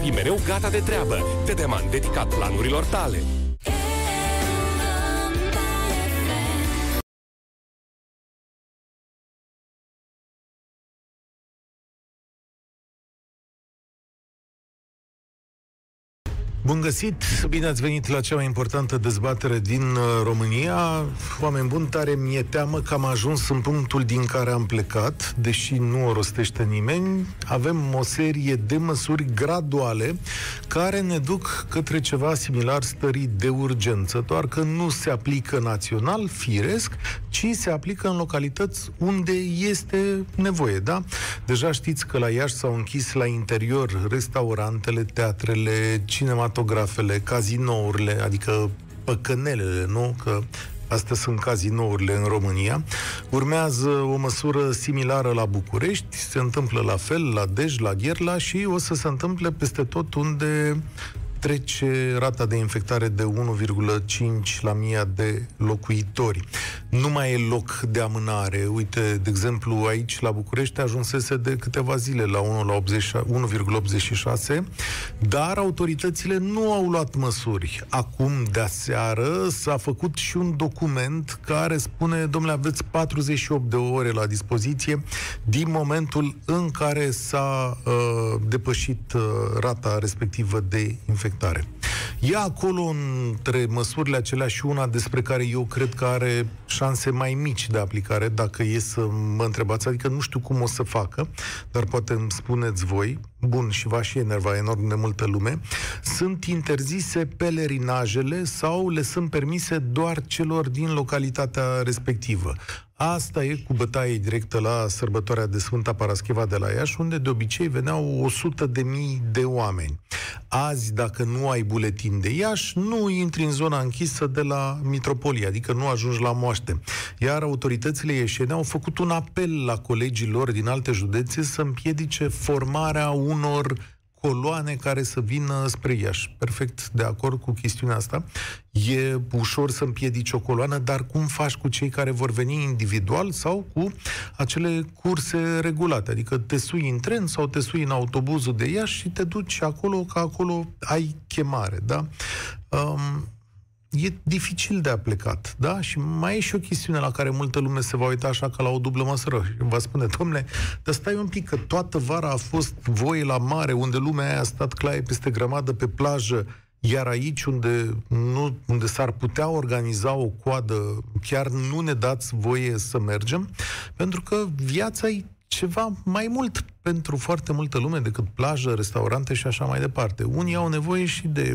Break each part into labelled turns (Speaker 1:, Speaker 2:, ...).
Speaker 1: fii mereu gata de treabă. Dedeman, dedicat planurilor tale.
Speaker 2: Bun găsit, bine ați venit la cea mai importantă dezbatere din uh, România. Oameni buni, tare mi-e teamă că am ajuns în punctul din care am plecat, deși nu o rostește nimeni. Avem o serie de măsuri graduale care ne duc către ceva similar stării de urgență, doar că nu se aplică național, firesc, ci se aplică în localități unde este nevoie, da? Deja știți că la Iași s-au închis la interior restaurantele, teatrele, cinematografele, cazinourile, adică păcănelele, nu? Că Astea sunt cazinourile în România. Urmează o măsură similară la București, se întâmplă la fel la Dej, la Gherla și o să se întâmple peste tot unde trece rata de infectare de 1,5 la mia de locuitori. Nu mai e loc de amânare. Uite, de exemplu, aici la București ajunsese de câteva zile la 1,86, dar autoritățile nu au luat măsuri. Acum, de aseară, s-a făcut și un document care spune, domnule, aveți 48 de ore la dispoziție din momentul în care s-a uh, depășit uh, rata respectivă de infectare afectare. E acolo între măsurile acelea și una despre care eu cred că are șanse mai mici de aplicare, dacă e să mă întrebați, adică nu știu cum o să facă, dar poate îmi spuneți voi, bun, și va și enerva enorm de multă lume, sunt interzise pelerinajele sau le sunt permise doar celor din localitatea respectivă. Asta e cu bătaie directă la sărbătoarea de Sfânta Parascheva de la Iași, unde de obicei veneau 100 de mii de oameni. Azi, dacă nu ai buletin de Iași, nu intri în zona închisă de la Mitropolie, adică nu ajungi la moaște. Iar autoritățile ieșene au făcut un apel la colegii lor din alte județe să împiedice formarea unor coloane care să vină spre Iași. Perfect de acord cu chestiunea asta. E ușor să împiedici o coloană, dar cum faci cu cei care vor veni individual sau cu acele curse regulate? Adică te sui în tren sau te sui în autobuzul de Iași și te duci acolo, că acolo ai chemare, da? Um, e dificil de aplicat, da? Și mai e și o chestiune la care multă lume se va uita așa ca la o dublă măsură. Și va spune, domnule, dar stai un pic, că toată vara a fost voie la mare, unde lumea aia a stat claie peste grămadă pe plajă, iar aici unde, nu, unde s-ar putea organiza o coadă, chiar nu ne dați voie să mergem, pentru că viața e ceva mai mult pentru foarte multă lume decât plajă, restaurante și așa mai departe. Unii au nevoie și de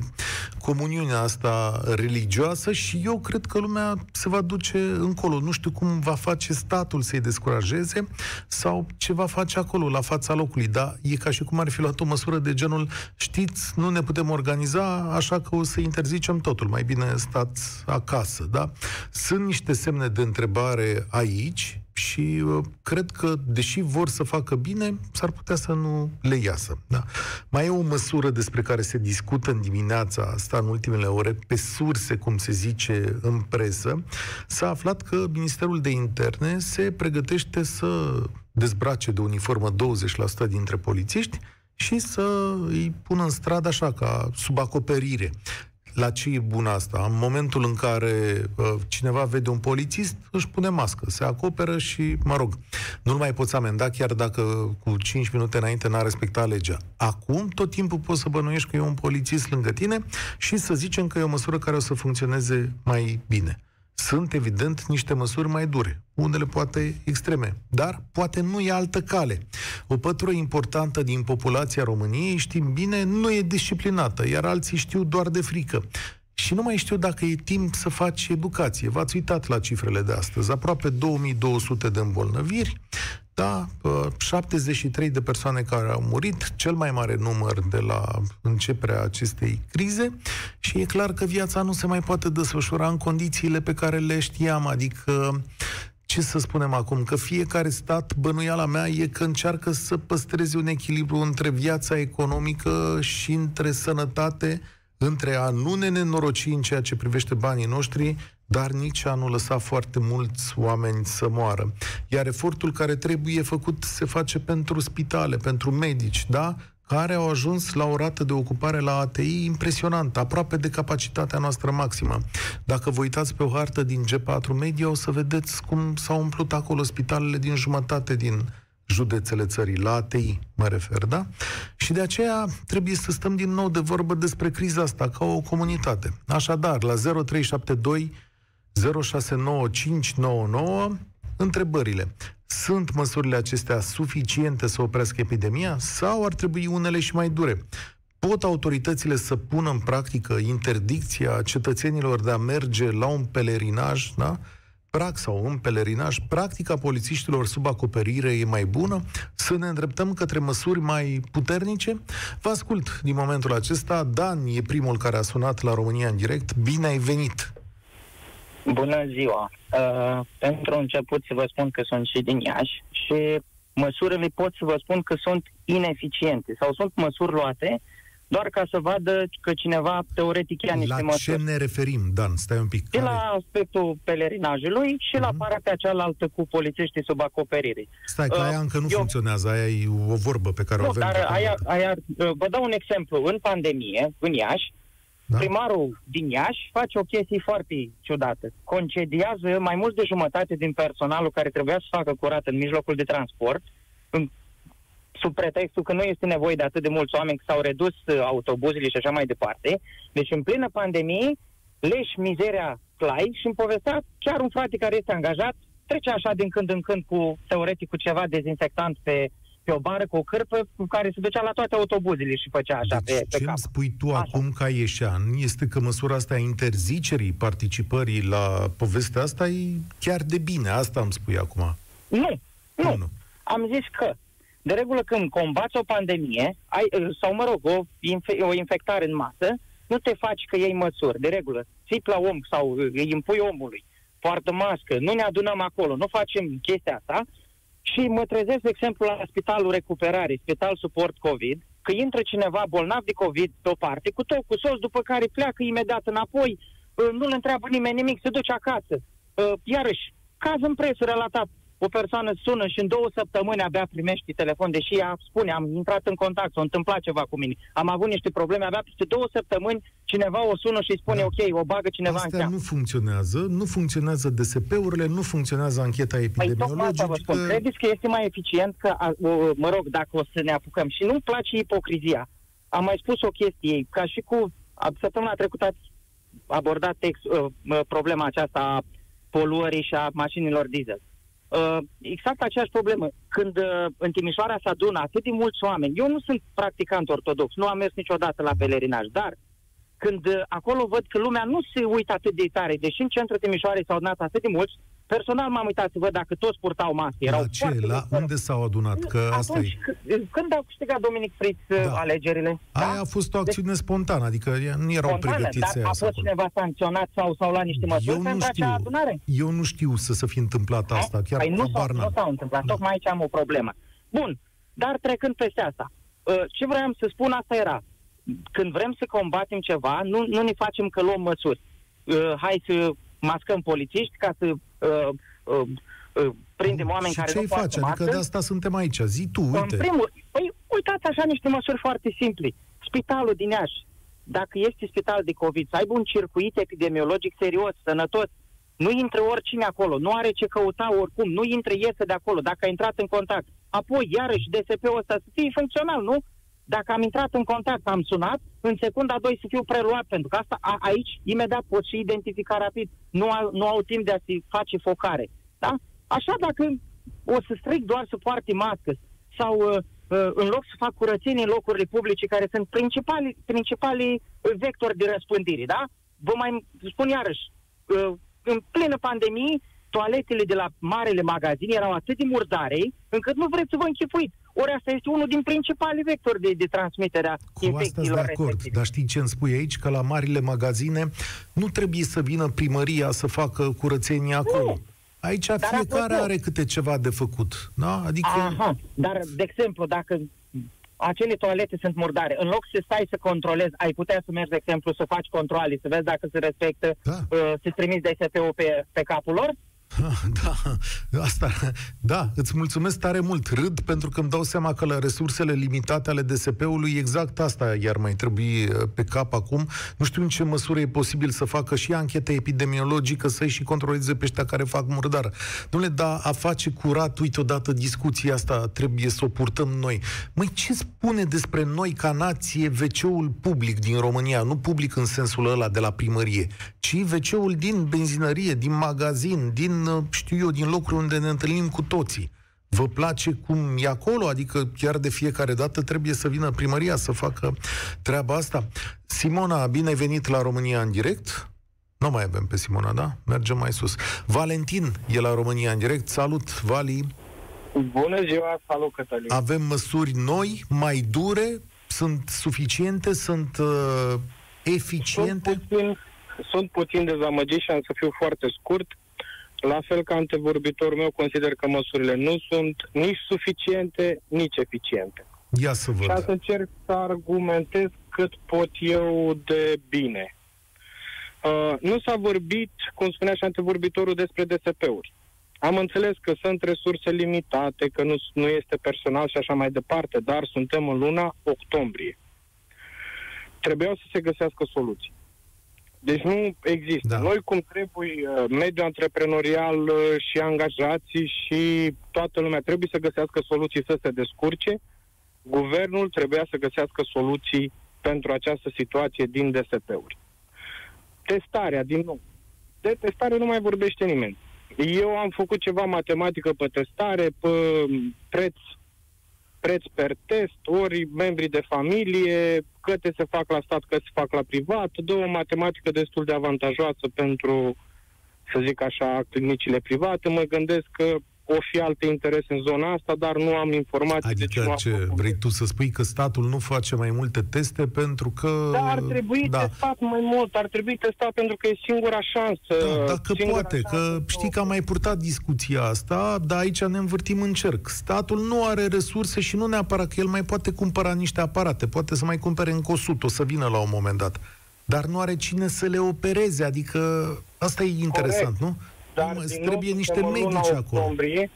Speaker 2: comuniunea asta religioasă și eu cred că lumea se va duce încolo. Nu știu cum va face statul să-i descurajeze sau ce va face acolo, la fața locului. Dar e ca și cum ar fi luat o măsură de genul știți, nu ne putem organiza, așa că o să interzicem totul. Mai bine stați acasă, da? Sunt niște semne de întrebare aici și uh, cred că, deși vor să facă bine, s-ar putea să nu le iasă. Da. Mai e o măsură despre care se discută în dimineața asta, în ultimele ore, pe surse, cum se zice în presă. S-a aflat că Ministerul de Interne se pregătește să dezbrace de uniformă 20% dintre polițiști și să îi pună în stradă așa, ca sub acoperire. La ce e bun asta? În momentul în care uh, cineva vede un polițist, își pune mască, se acoperă și, mă rog, nu-l mai poți amenda chiar dacă cu 5 minute înainte n-a respectat legea. Acum, tot timpul poți să bănuiești că e un polițist lângă tine și să zicem că e o măsură care o să funcționeze mai bine sunt evident niște măsuri mai dure, unele poate extreme, dar poate nu e altă cale. O pătură importantă din populația României, știm bine, nu e disciplinată, iar alții știu doar de frică. Și nu mai știu dacă e timp să faci educație. V-ați uitat la cifrele de astăzi. Aproape 2200 de îmbolnăviri, da, 73 de persoane care au murit, cel mai mare număr de la începerea acestei crize. Și e clar că viața nu se mai poate desfășura în condițiile pe care le știam, adică ce să spunem acum, că fiecare stat, bănuiala mea, e că încearcă să păstreze un echilibru între viața economică și între sănătate, între a nu ne nenoroci în ceea ce privește banii noștri dar nici a nu lăsa foarte mulți oameni să moară. Iar efortul care trebuie făcut se face pentru spitale, pentru medici, da? care au ajuns la o rată de ocupare la ATI impresionantă, aproape de capacitatea noastră maximă. Dacă vă uitați pe o hartă din G4 Media, o să vedeți cum s-au umplut acolo spitalele din jumătate din județele țării, la ATI mă refer, da? Și de aceea trebuie să stăm din nou de vorbă despre criza asta ca o comunitate. Așadar, la 0372 069599 întrebările. Sunt măsurile acestea suficiente să oprească epidemia sau ar trebui unele și mai dure? Pot autoritățile să pună în practică interdicția cetățenilor de a merge la un pelerinaj, da? prac sau în pelerinaj, practica polițiștilor sub acoperire e mai bună? Să ne îndreptăm către măsuri mai puternice? Vă ascult din momentul acesta. Dan e primul care a sunat la România în direct. Bine ai venit!
Speaker 3: Bună ziua! Uh, pentru început să vă spun că sunt și din Iași și măsurile pot să vă spun că sunt ineficiente sau sunt măsuri luate doar ca să vadă că cineva teoretic ia niște
Speaker 2: la
Speaker 3: măsuri.
Speaker 2: ce ne referim, Dan? Stai un pic.
Speaker 3: Și la aspectul pelerinajului și uh-huh. la mhm. partea cealaltă cu polițiștii sub acoperire.
Speaker 2: Stai, că uh, aia încă nu eu... funcționează, aia e o vorbă pe care
Speaker 3: nu,
Speaker 2: o avem.
Speaker 3: dar aia, aia, uh, vă dau un exemplu. În pandemie, în Iași, da? Primarul din Iași face o chestie foarte ciudată. Concediază mai mult de jumătate din personalul care trebuia să facă curat în mijlocul de transport, în, sub pretextul că nu este nevoie de atât de mulți oameni, că s-au redus uh, autobuzele și așa mai departe. Deci, în plină pandemie, leși mizeria clai și îmi povestea chiar un frate care este angajat, trece așa din când în când cu, teoretic, cu ceva dezinfectant pe pe o bară cu o cârpă cu care se ducea la toate autobuzele și făcea așa
Speaker 2: deci,
Speaker 3: pe, pe
Speaker 2: ce
Speaker 3: cap.
Speaker 2: îmi spui tu
Speaker 3: așa.
Speaker 2: acum ca ieșean este că măsura asta a interzicerii participării la povestea asta e chiar de bine. Asta îmi spui acum.
Speaker 3: Nu, nu. nu. Am zis că de regulă când combați o pandemie, ai, sau mă rog, o, infe- o infectare în masă, nu te faci că iei măsuri. De regulă, țip la om sau îi impui omului, poartă mască, nu ne adunăm acolo, nu facem chestia asta, și mă trezesc, de exemplu, la Spitalul Recuperare, Spital Suport COVID, că intră cineva bolnav de COVID pe o parte, cu tot, cu sos, după care pleacă imediat înapoi, uh, nu-l întreabă nimeni nimic, se duce acasă. Uh, iarăși, caz în presă relatat o persoană sună și în două săptămâni abia primești telefon, deși ea spune, am intrat în contact, s-a întâmplat ceva cu mine, am avut niște probleme, abia peste două săptămâni cineva o sună și îi spune, da. ok, o bagă cineva
Speaker 2: Astea
Speaker 3: în cheam.
Speaker 2: nu funcționează, nu funcționează DSP-urile, nu funcționează ancheta epidemiologică.
Speaker 3: Păi, spun. Credeți că este mai eficient că, mă rog, dacă o să ne apucăm și nu-mi place ipocrizia. Am mai spus o chestie, ca și cu săptămâna trecută ați abordat text, uh, problema aceasta a poluării și a mașinilor diesel. Uh, exact aceeași problemă. Când uh, în Timișoara se adună atât de mulți oameni, eu nu sunt practicant ortodox, nu am mers niciodată la pelerinaj, dar când uh, acolo văd că lumea nu se uită atât de tare, deși în centrul Timișoarei s-au adunat atât de mulți, Personal m-am uitat să văd dacă toți purtau mască. Erau
Speaker 2: la ce? La mulți, unde s-au adunat? Că
Speaker 3: Atunci,
Speaker 2: asta e.
Speaker 3: Când a câștigat Dominic Fritz da. alegerile?
Speaker 2: Aia da? a fost o acțiune deci, spontană, adică nu erau spontană, pregătiți
Speaker 3: dar a fost acolo. cineva sancționat sau, sau la niște măsuri eu pentru știu, acea adunare?
Speaker 2: Eu nu știu să se fi întâmplat ha? asta, chiar
Speaker 3: păi nu, s-a, nu s-a întâmplat, da. tocmai aici am o problemă. Bun, dar trecând peste asta, uh, ce vreau să spun asta era, când vrem să combatem ceva, nu, nu ne facem că luăm măsuri. Uh, hai să mascăm polițiști ca să uh, uh, uh, prindem oameni
Speaker 2: și
Speaker 3: care
Speaker 2: ce
Speaker 3: nu
Speaker 2: face? Adică de asta suntem aici. Zi tu, uite.
Speaker 3: În primul, păi, uitați așa niște măsuri foarte simple. Spitalul din Iași, dacă este spital de COVID, să aibă un circuit epidemiologic serios, sănătos, nu intre oricine acolo, nu are ce căuta oricum, nu intre, iese de acolo, dacă a intrat în contact. Apoi, iarăși, DSP-ul ăsta să fie funcțional, nu? Dacă am intrat în contact, am sunat, în secunda 2 să fiu preluat, pentru că asta a, aici imediat pot și identifica rapid. Nu, au, nu au timp de a se face focare. Da? Așa dacă o să stric doar să poarte mască sau uh, uh, în loc să fac curățenie în locurile publice care sunt principali, principali vectori de răspândire, da? Vă mai spun iarăși, uh, în plină pandemie, toaletele de la marele magazin erau atât de murdare, încât nu vreți să vă închipuiți. Ori asta este unul din principalii vectori de, de transmitere a Cu infecțiilor
Speaker 2: asta de acord, respective. dar știi ce îmi spui aici? Că la marile magazine nu trebuie să vină primăria să facă curățenie acolo. Nu. Aici dar fiecare are câte ceva de făcut. Da?
Speaker 3: Adică... Aha, dar, de exemplu, dacă acele toalete sunt murdare. În loc să stai să controlezi, ai putea să mergi, de exemplu, să faci controle, să vezi dacă se respectă, da. uh, să trimiți DSP-ul pe, pe capul lor,
Speaker 2: Da, asta, da, îți mulțumesc tare mult. Râd pentru că îmi dau seama că la resursele limitate ale DSP-ului exact asta iar mai trebuie uh, pe cap acum. Nu știu în ce măsură e posibil să facă și anchetă epidemiologică, să-i și controleze pe ăștia care fac murdar. Dom'le, da, a face curat, uite odată discuția asta trebuie să o purtăm noi. Măi, ce spune despre noi ca nație wc public din România? Nu public în sensul ăla de la primărie, ci wc din benzinărie, din magazin, din știu eu, din locuri unde ne întâlnim cu toții. Vă place cum e acolo? Adică chiar de fiecare dată trebuie să vină primăria să facă treaba asta. Simona, bine ai venit la România în direct. Nu mai avem pe Simona, da? Mergem mai sus. Valentin e la România în direct. Salut, Vali!
Speaker 4: Bună ziua, salut Cătălin!
Speaker 2: Avem măsuri noi, mai dure? Sunt suficiente? Sunt uh, eficiente?
Speaker 4: Sunt puțin, sunt puțin dezamăgit și am să fiu foarte scurt. La fel ca antevorbitorul meu, consider că măsurile nu sunt nici suficiente, nici eficiente.
Speaker 2: Ia să văd. Și
Speaker 4: să încerc să argumentez cât pot eu de bine. Uh, nu s-a vorbit, cum spunea și antevorbitorul, despre DSP-uri. Am înțeles că sunt resurse limitate, că nu, nu este personal și așa mai departe, dar suntem în luna octombrie. Trebuiau să se găsească soluții. Deci nu există. Da. Noi cum trebuie, uh, mediul antreprenorial uh, și angajații și toată lumea trebuie să găsească soluții să se descurce. Guvernul trebuia să găsească soluții pentru această situație din DSP-uri. Testarea, din nou. De testare nu mai vorbește nimeni. Eu am făcut ceva matematică pe testare, pe preț preț per test, ori membrii de familie, câte se fac la stat, câte se fac la privat, două matematică destul de avantajoasă pentru, să zic așa, clinicile private. Mă gândesc că o fi alte interese în zona asta, dar nu am informații.
Speaker 2: Adică
Speaker 4: deci nu
Speaker 2: ce,
Speaker 4: am
Speaker 2: vrei tu să spui că statul nu face mai multe teste pentru că...
Speaker 4: Da, ar trebui da. testat mai mult, ar trebui testat pentru că e singura șansă.
Speaker 2: Da, dacă poate, că știi că am mai purtat discuția asta, dar aici ne învârtim în cerc. Statul nu are resurse și nu neapărat că el mai poate cumpăra niște aparate, poate să mai cumpere încă 100, o să vină la un moment dat. Dar nu are cine să le opereze, adică asta e interesant, Corect. nu?
Speaker 4: Dar
Speaker 2: îți trebuie niște medici acolo. Octombrie,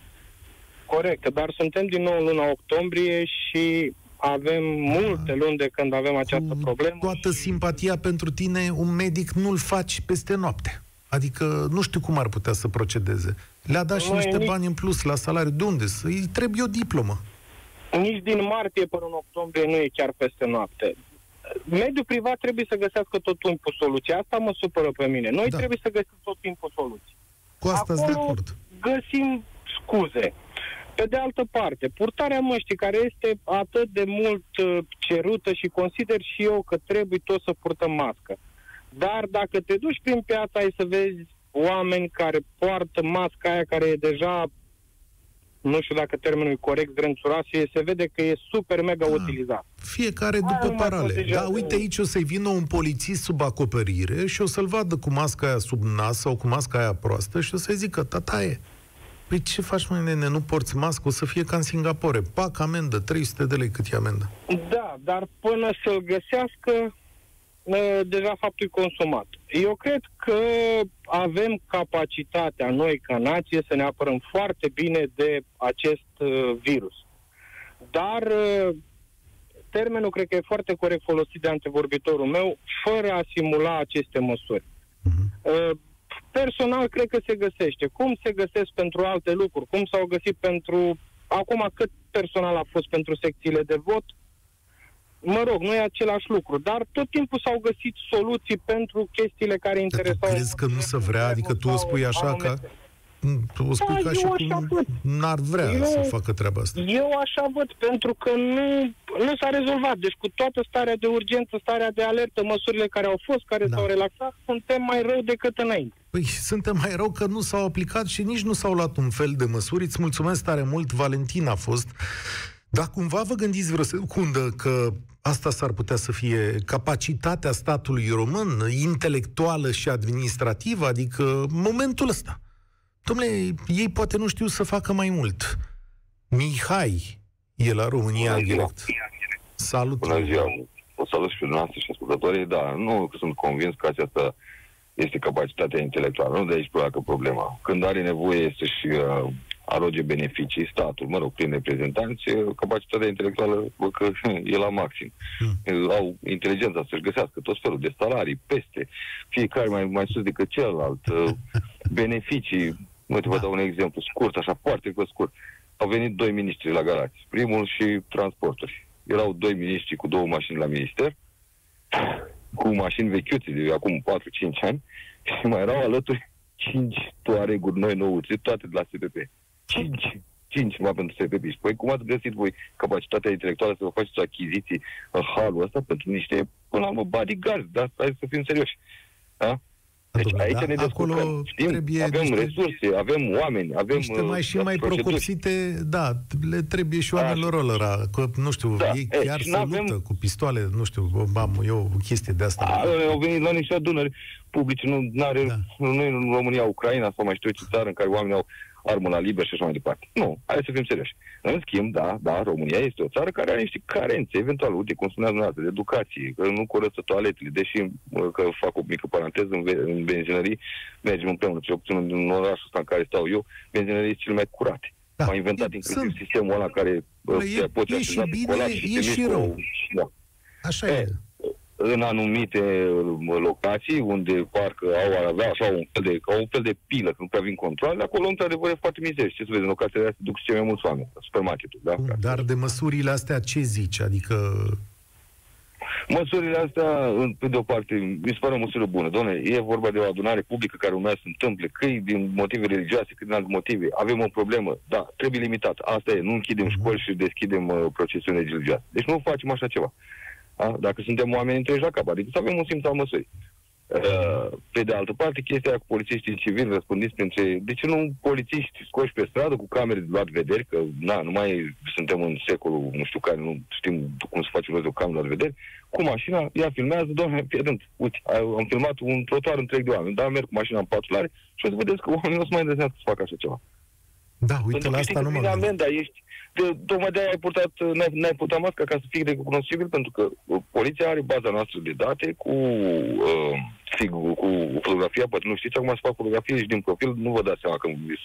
Speaker 4: corect, dar suntem din nou în luna octombrie și avem da. multe luni de când avem această Cu problemă.
Speaker 2: toată
Speaker 4: și...
Speaker 2: simpatia pentru tine, un medic nu-l faci peste noapte. Adică nu știu cum ar putea să procedeze. Le-a dat și niște nici... bani în plus la salariu. De unde? Îi trebuie o diplomă.
Speaker 4: Nici din martie până în octombrie nu e chiar peste noapte. Mediul privat trebuie să găsească tot timpul soluții. Asta mă supără pe mine. Noi da. trebuie să găsim tot timpul soluții.
Speaker 2: Cu asta de acord.
Speaker 4: găsim scuze. Pe de altă parte, purtarea măștii, care este atât de mult uh, cerută și consider și eu că trebuie tot să purtăm mască. Dar dacă te duci prin piața, ai să vezi oameni care poartă masca aia care e deja nu știu dacă termenul e corect, drânțuroasă, se vede că e super mega da. utilizat.
Speaker 2: Fiecare după Aia parale. Da, uite aici o să-i vină un polițist sub acoperire și o să-l vadă cu masca aia sub nas sau cu masca aia proastă și o să-i zică, tataie, Păi ce faci, mă, nene, nu porți mască? O să fie ca în Singapore. Pac, amendă, 300 de lei cât e amendă.
Speaker 4: Da, dar până să-l găsească, deja faptul e consumat. Eu cred că avem capacitatea noi ca nație să ne apărăm foarte bine de acest uh, virus. Dar uh, termenul cred că e foarte corect folosit de antevorbitorul meu, fără a simula aceste măsuri. Uh-huh. Personal, cred că se găsește. Cum se găsesc pentru alte lucruri? Cum s-au găsit pentru... Acum, cât personal a fost pentru secțiile de vot? Mă rog, nu e același lucru, dar tot timpul s-au găsit soluții pentru chestiile care interesau... Dar
Speaker 2: tu crezi că nu se vrea? Adică tu o spui așa că... Tu o spui da, ca și cum văd. n-ar vrea eu, să facă treaba asta.
Speaker 4: Eu așa văd, pentru că nu, nu s-a rezolvat. Deci cu toată starea de urgență, starea de alertă, măsurile care au fost, care da. s-au relaxat, suntem mai rău decât înainte.
Speaker 2: Păi suntem mai rău că nu s-au aplicat și nici nu s-au luat un fel de măsuri. Îți mulțumesc tare mult, Valentin a fost. Dar cumva vă gândiți vreo secundă că asta s-ar putea să fie capacitatea statului român, intelectuală și administrativă, adică momentul ăsta. Domnule, ei poate nu știu să facă mai mult. Mihai e la România în direct.
Speaker 5: Salut! Bună ziua! O salut și pe dumneavoastră și ascultătorii. Da, nu sunt convins că această este capacitatea intelectuală, nu de aici pleacă problema. Când are nevoie să-și uh, aroge beneficii statul, mă rog, prin reprezentanți, capacitatea intelectuală bă, că e la maxim. Hmm. Au inteligența să-și găsească tot felul de salarii, peste, fiecare mai, mai sus decât celălalt, beneficii. Uite, vă da. dau un exemplu scurt, așa, foarte pe scurt. Au venit doi miniștri la Galați, primul și transporturi. Erau doi miniștri cu două mașini la minister, cu mașini vechiuțe de acum 4-5 ani, și mai erau alături cinci toareguri noi nouțe, toate de la SPP. 5, 5 numai pentru SPP. Și păi cum ați găsit voi capacitatea intelectuală să vă faceți achiziții în halul ăsta pentru niște, până la urmă, bodyguards, dar hai să fim serioși. Da? Deci aici da, ne descurcăm. Știm, avem niște, resurse, avem oameni, avem
Speaker 2: niște mai și uh, mai proceduri. procopsite, da, le trebuie și oamenilor da. ălora, că, nu știu, da. ei chiar se avem... luptă cu pistoale, nu știu, am eu o chestie de asta.
Speaker 5: A, au venit la niște adunări publice, nu are, da. nu în România, Ucraina sau mai știu ce țară în care oamenii au armă la liber și așa mai departe. Nu, hai să fim serioși. În schimb, da, da, România este o țară care are niște carențe, eventual, uite, cum spuneați dumneavoastră, de educație, că nu curăță toaletele, deși, că fac o mică paranteză, în, în benzinării mergem împreună, ce obțin în orașul ăsta în care stau eu, benzinării sunt cele mai curate. Da. Au inventat inclusiv sunt. sistemul ăla care
Speaker 2: e, poate e și bine, e și rău. Da. Așa e. e
Speaker 5: în anumite uh, locații unde parcă au avea așa un fel de, ca un fel de pilă, că nu prea vin control, acolo într-adevăr e foarte mizerie. Ce să vezi, în locațiile astea duc cei mai mulți oameni, supermarketul. Da?
Speaker 2: Dar de măsurile astea ce zici? Adică
Speaker 5: Măsurile astea, pe de o parte, mi se pare o măsură bună. Doamne, e vorba de o adunare publică care urmează să întâmple, că e din motive religioase, că din alte motive. Avem o problemă, da, trebuie limitat. Asta e, nu închidem mhm. școli și deschidem uh, procesiuni religioase. Deci nu facem așa ceva. Da? Dacă suntem oameni întregi la cap, adică să avem un simț al măsurii. Uh, pe de altă parte, chestia cu polițiștii civili răspândiți printre... De ce nu polițiști scoși pe stradă cu camere de luat vederi, că na, nu mai suntem în secolul, nu știu care, nu știm cum să facem noi o cameră de vederi, cu mașina, ea filmează, doamne, fii atent, uite, am filmat un trotuar întreg de oameni, dar merg cu mașina în patrulare și o să vedeți că oamenii nu o să mai îndrăznească să facă așa ceva.
Speaker 2: Da, uite, Pentru la asta nu mă
Speaker 5: amenda, ești, de, tocmai de-aia ai purtat, n-ai, n-ai purtat masca ca să fii recunoscibil, pentru că uh, poliția are baza noastră de date cu, uh, sigur, cu fotografia, poate nu știți, acum să fac fotografie și din profil, nu vă dați seama când vi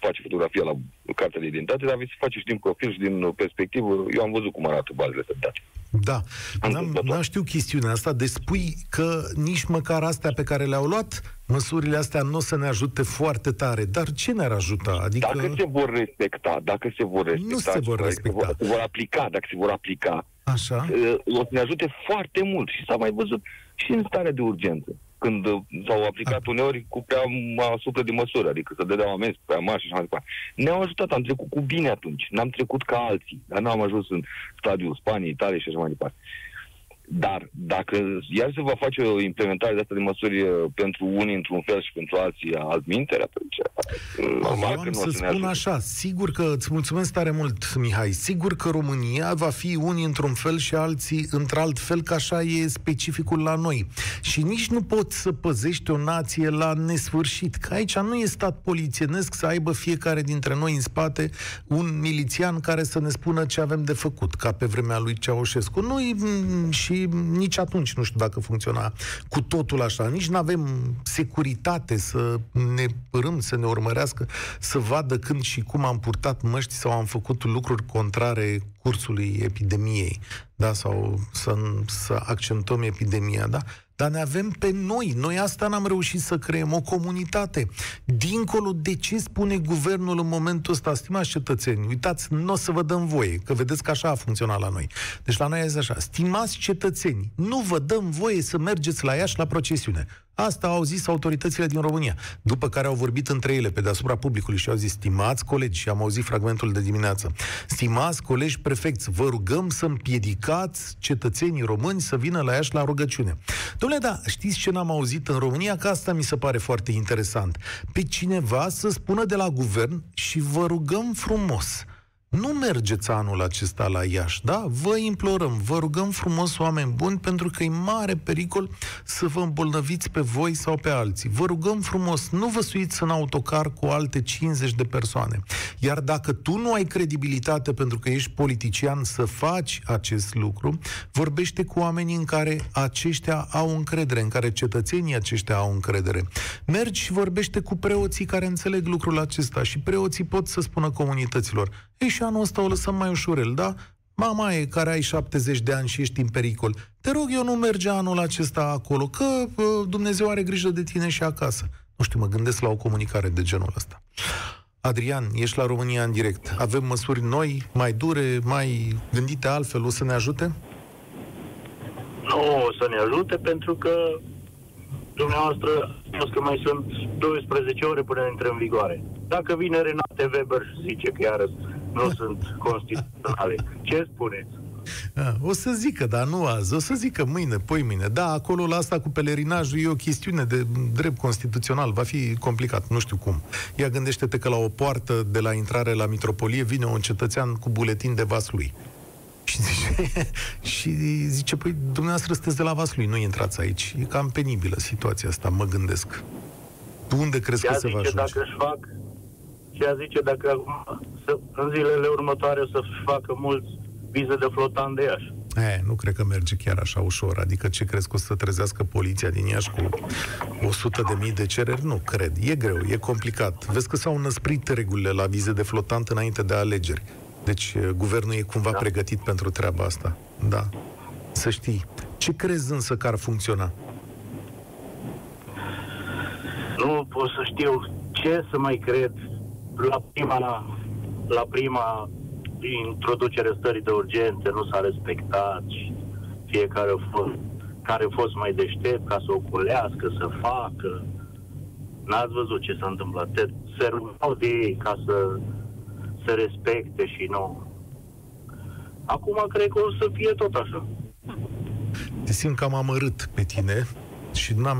Speaker 5: face fotografia la cartea de identitate, dar veți face și din profil și din perspectivă. Eu am văzut cum arată bazele de date.
Speaker 2: Da, n-am, n-am știu chestiunea asta, deci spui că nici măcar astea pe care le-au luat măsurile astea nu o să ne ajute foarte tare. Dar ce ne-ar ajuta?
Speaker 5: Adică... Dacă se vor respecta, dacă se vor respecta,
Speaker 2: nu se vor respecta. Se vor,
Speaker 5: se vor aplica, dacă se vor aplica,
Speaker 2: Așa.
Speaker 5: o să ne ajute foarte mult. Și s-a mai văzut și în starea de urgență când s-au aplicat A. uneori cu prea asupra de măsură, adică să dădeau amenzi prea mari și așa mai departe. Ne-au ajutat, am trecut cu bine atunci, n-am trecut ca alții, dar n-am ajuns în stadiul Spaniei, Italiei și așa mai departe. Dar dacă iar se va face o implementare de asta de măsuri uh, pentru unii într-un fel și pentru alții altminteri, atunci
Speaker 2: uh, normal că nu să spun așa, sigur că îți mulțumesc tare mult, Mihai, sigur că România va fi unii într-un fel și alții într-alt fel, că așa e specificul la noi. Și nici nu poți să păzești o nație la nesfârșit, că aici nu e stat polițienesc să aibă fiecare dintre noi în spate un milițian care să ne spună ce avem de făcut, ca pe vremea lui Ceaușescu. Nu și nici atunci nu știu dacă funcționa cu totul așa. Nici nu avem securitate să ne părâm, să ne urmărească, să vadă când și cum am purtat măști sau am făcut lucruri contrare cursului epidemiei, da, sau să, să accentuăm epidemia, da? Dar ne avem pe noi. Noi asta n-am reușit să creăm, o comunitate. Dincolo de ce spune guvernul în momentul ăsta, stimați cetățeni, uitați, nu o să vă dăm voie, că vedeți că așa a funcționat la noi. Deci la noi este așa, stimați cetățeni, nu vă dăm voie să mergeți la Iași la procesiune. Asta au zis autoritățile din România, după care au vorbit între ele pe deasupra publicului și au zis, stimați colegi, și am auzit fragmentul de dimineață, stimați colegi prefecți, vă rugăm să împiedicați cetățenii români să vină la Iași la rugăciune. Domnule, da, știți ce n-am auzit în România? Că asta mi se pare foarte interesant. Pe cineva să spună de la guvern și vă rugăm frumos, nu mergeți anul acesta la Iași, da? Vă implorăm, vă rugăm frumos, oameni buni, pentru că e mare pericol să vă îmbolnăviți pe voi sau pe alții. Vă rugăm frumos, nu vă suiți în autocar cu alte 50 de persoane. Iar dacă tu nu ai credibilitate pentru că ești politician să faci acest lucru, vorbește cu oamenii în care aceștia au încredere, în care cetățenii aceștia au încredere. Mergi și vorbește cu preoții care înțeleg lucrul acesta și preoții pot să spună comunităților ei, și anul ăsta o lăsăm mai ușurel, da? Mama e care ai 70 de ani și ești în pericol. Te rog, eu nu merge anul acesta acolo, că uh, Dumnezeu are grijă de tine și acasă. Nu știu, mă gândesc la o comunicare de genul ăsta. Adrian, ești la România în direct. Avem măsuri noi, mai dure, mai gândite altfel, o să ne ajute?
Speaker 6: Nu o să ne ajute pentru că dumneavoastră spus că mai sunt 12 ore până intră în vigoare. Dacă vine Renate Weber și zice că iară nu sunt constituționale, ce spuneți?
Speaker 2: A, o să zică, dar nu azi, o să zică mâine, poi mâine. Da, acolo la asta cu pelerinajul e o chestiune de drept constituțional, va fi complicat, nu știu cum. Ia gândește-te că la o poartă de la intrare la mitropolie vine un cetățean cu buletin de vas lui. Și zice, și zice, păi dumneavoastră sunteți de la Vaslui, nu intrați aici. E cam penibilă situația asta, mă gândesc. Tu unde crezi că se va ajunge?
Speaker 6: Dacă își fac, și a zice dacă să, în zilele următoare să facă mulți vize de flotan de Iași.
Speaker 2: E, nu cred că merge chiar așa ușor. Adică ce crezi că o să trezească poliția din Iași cu 100 de mii de cereri? Nu, cred. E greu, e complicat. Vezi că s-au năsprit regulile la vize de flotant înainte de alegeri. Deci guvernul e cumva da. pregătit pentru treaba asta. Da. Să știi. Ce crezi însă că ar funcționa?
Speaker 6: Nu pot să știu ce să mai cred la prima, la prima introducere stării de urgență nu s-a respectat și fiecare a fost, care a fost mai deștept ca să o culească, să facă. N-ați văzut ce s-a întâmplat. Se rugau de ei ca să se respecte și nu. Acum cred că o să fie tot așa.
Speaker 2: Te simt cam amărât pe tine și n-am,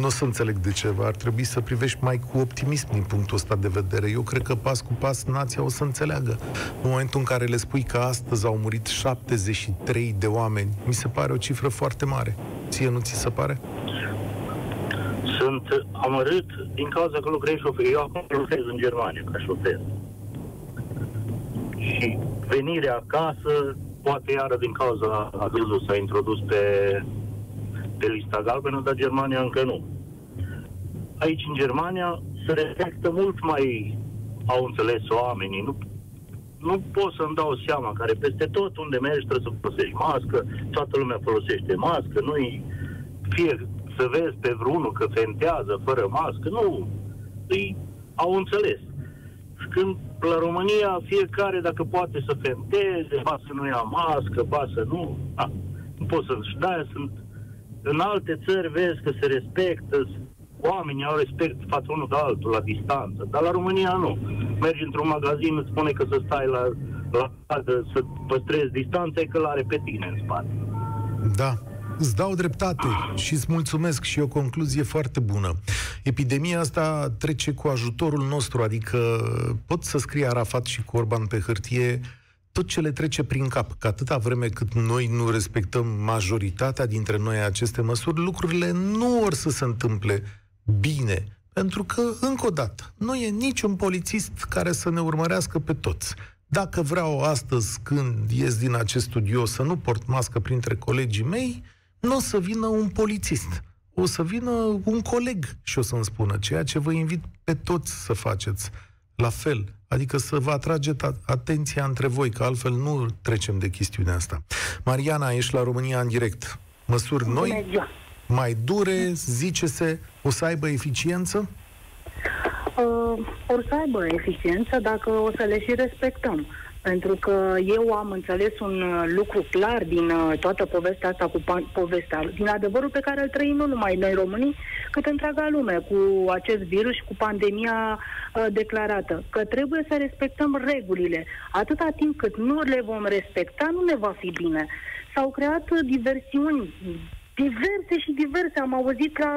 Speaker 2: nu o să înțeleg de ce. Ar trebui să privești mai cu optimism din punctul ăsta de vedere. Eu cred că pas cu pas nația o să înțeleagă. În momentul în care le spui că astăzi au murit 73 de oameni, mi se pare o cifră foarte mare. Ție nu ți se pare?
Speaker 6: Sunt amărât din cauza că lucrez șofer. Eu acum lucrez în Germania ca șofer și venirea acasă, poate iară din cauza aduzul s-a introdus pe, pe lista galbenă, dar Germania încă nu. Aici, în Germania, se respectă mult mai au înțeles oamenii. Nu, nu pot să-mi dau seama care peste tot unde mergi trebuie să folosești mască, toată lumea folosește mască, nu-i fie să vezi pe vreunul că fentează fără mască, nu. Îi au înțeles. Când la România fiecare dacă poate să fenteze, ba să nu ia mască, ba să nu, a, nu pot să și de sunt în alte țări vezi că se respectă, oamenii au respect față unul de altul la distanță, dar la România nu. Mergi într-un magazin, îți spune că să stai la, la să păstrezi distanța, e că l-are pe tine în spate.
Speaker 2: Da, Îți dau dreptate și îți mulțumesc și o concluzie foarte bună. Epidemia asta trece cu ajutorul nostru, adică pot să scrie Arafat și Corban pe hârtie tot ce le trece prin cap, că atâta vreme cât noi nu respectăm majoritatea dintre noi aceste măsuri, lucrurile nu vor să se întâmple bine. Pentru că, încă o dată, nu e niciun polițist care să ne urmărească pe toți. Dacă vreau astăzi, când ies din acest studio, să nu port mască printre colegii mei, nu o să vină un polițist. O să vină un coleg și o să-mi spună ceea ce vă invit pe toți să faceți. La fel, adică să vă atrageți atenția între voi, că altfel nu trecem de chestiunea asta. Mariana, ești la România în direct. Măsuri noi, mai dure, zice-se, o să aibă eficiență?
Speaker 7: Uh, or să aibă eficiență dacă o să le și respectăm. Pentru că eu am înțeles un uh, lucru clar din uh, toată povestea asta cu povestea, din adevărul pe care îl trăim nu numai noi românii, cât întreaga lume cu acest virus și cu pandemia uh, declarată. Că trebuie să respectăm regulile. Atâta timp cât nu le vom respecta, nu ne va fi bine. S-au creat diversiuni diverse și diverse. Am auzit la,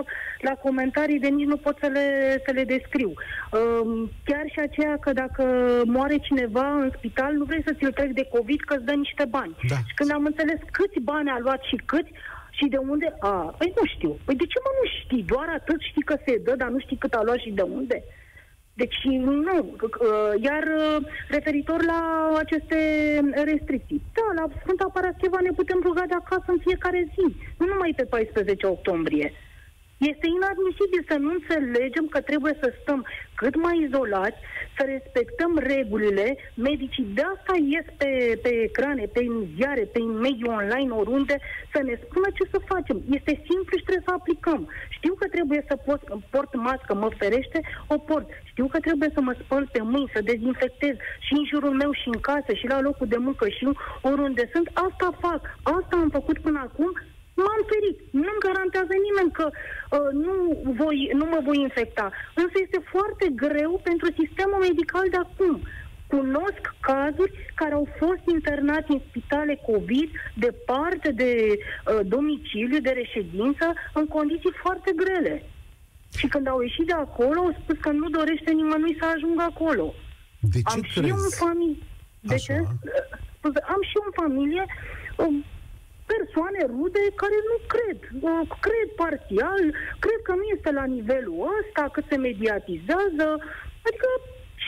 Speaker 7: la comentarii de nici nu pot să le, să le descriu. Um, chiar și aceea că dacă moare cineva în spital, nu vrei să ți-l treci de COVID că îți dă niște bani.
Speaker 2: Da.
Speaker 7: Și când am înțeles câți bani a luat și câți, și de unde? A, păi nu știu. Păi de ce mă nu știi? Doar atât știi că se dă, dar nu știi cât a luat și de unde? Deci nu. Iar referitor la aceste restricții, da, la Sfânta Parascheva ne putem ruga de acasă în fiecare zi, nu numai pe 14 octombrie. Este inadmisibil să nu înțelegem că trebuie să stăm cât mai izolați, să respectăm regulile. Medicii de asta ies pe, pe ecrane, pe ziare, pe mediul online, oriunde, să ne spună ce să facem. Este simplu și trebuie să aplicăm. Știu că trebuie să pot, port mască, mă ferește, o port. Știu că trebuie să mă spăl pe mâini, să dezinfectez și în jurul meu și în casă și la locul de muncă și oriunde sunt. Asta fac. Asta am făcut până acum m-am ferit. Nu-mi garantează nimeni că uh, nu, voi, nu mă voi infecta. Însă este foarte greu pentru sistemul medical de acum. Cunosc cazuri care au fost internați în spitale COVID departe de uh, domiciliu, de reședință, în condiții foarte grele. Și când au ieșit de acolo, au spus că nu dorește nimănui să ajungă acolo.
Speaker 2: De ce
Speaker 7: am
Speaker 2: crezi?
Speaker 7: și eu în familie. De
Speaker 2: Așa.
Speaker 7: ce? Uh, Am și eu în familie um, persoane rude care nu cred. Uh, Cred parțial, cred că nu este la nivelul ăsta, cât se mediatizează. Adică,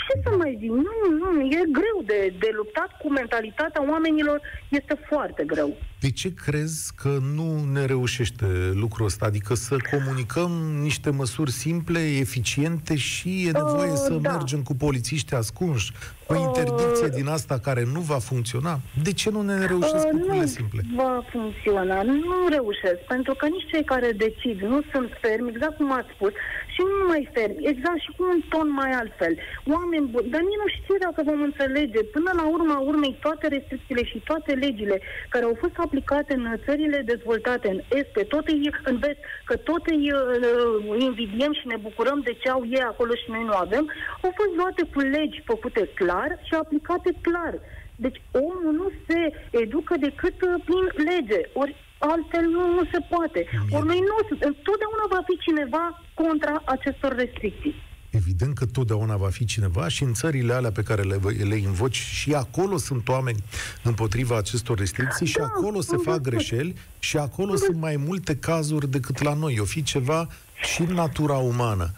Speaker 7: ce să mai zic? Nu, nu, e greu de, de luptat cu mentalitatea oamenilor, este foarte greu.
Speaker 2: De ce crezi că nu ne reușește lucrul ăsta? Adică să comunicăm niște măsuri simple, eficiente și e nevoie
Speaker 7: Uh,
Speaker 2: să
Speaker 7: da.
Speaker 2: mergem cu polițiști ascunși, cu
Speaker 7: Uh,
Speaker 2: interdicție din asta care nu va funcționa? De ce nu ne reușesc
Speaker 7: Uh,
Speaker 2: lucrurile
Speaker 7: nu
Speaker 2: simple?
Speaker 7: va funcționa, nu reușesc, pentru că nici cei care decid nu sunt fermi, exact cum ați spus, și nu numai fermi, exact și cu un ton mai altfel. Oameni buni, dar nici nu știu dacă vom înțelege până la urma urmei toate restricțiile și toate legile care au fost aplicate în țările dezvoltate în Est, pe tot îi, în Vest, că tot îi uh, invidiem și ne bucurăm de ce au ei acolo și noi nu avem, au fost luate cu legi făcute clar și aplicate clar. Deci omul nu se educă decât uh, prin lege, ori altfel nu, nu se poate. Ori noi nu, întotdeauna va fi cineva contra acestor restricții.
Speaker 2: Evident că totdeauna va fi cineva și în țările alea pe care le, le invoci și acolo sunt oameni împotriva acestor restricții și
Speaker 7: Da,
Speaker 2: acolo se
Speaker 7: am
Speaker 2: fac
Speaker 7: văzut.
Speaker 2: greșeli și acolo sunt mai multe cazuri decât la noi. O fi ceva și în natura umană.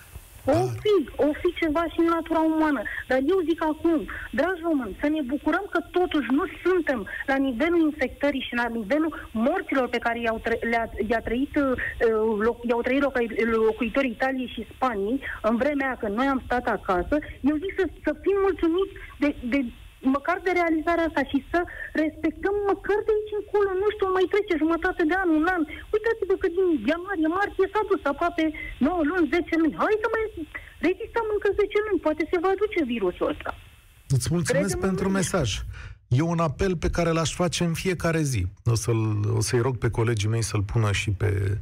Speaker 7: O
Speaker 2: Dar-
Speaker 7: fi, o fi ceva și în natura umană. Dar eu zic acum, dragi români, să ne bucurăm că totuși nu suntem la nivelul infectării și la nivelul morților pe care i-au, tră- le-a, i-a trăit, uh, loc, i-au trăit loc- locuitorii Italiei și Spaniei în vremea aia când noi am stat acasă. Eu zic să, să fim mulțumiți de, de măcar de realizarea asta și să respectăm măcar de aici încolo, nu știu, mai trece jumătate de an, un an. Uitați-vă că din ianuarie, martie s-a dus aproape 9 luni, 10 luni. Hai să mai rezistăm încă 10 luni, poate se va duce virusul ăsta.
Speaker 2: Îți mulțumesc
Speaker 7: Credem în
Speaker 2: pentru
Speaker 7: mine.
Speaker 2: mesaj. E un apel pe care l-aș face în fiecare zi. O, să-l, o să-i rog pe colegii mei să-l pună și pe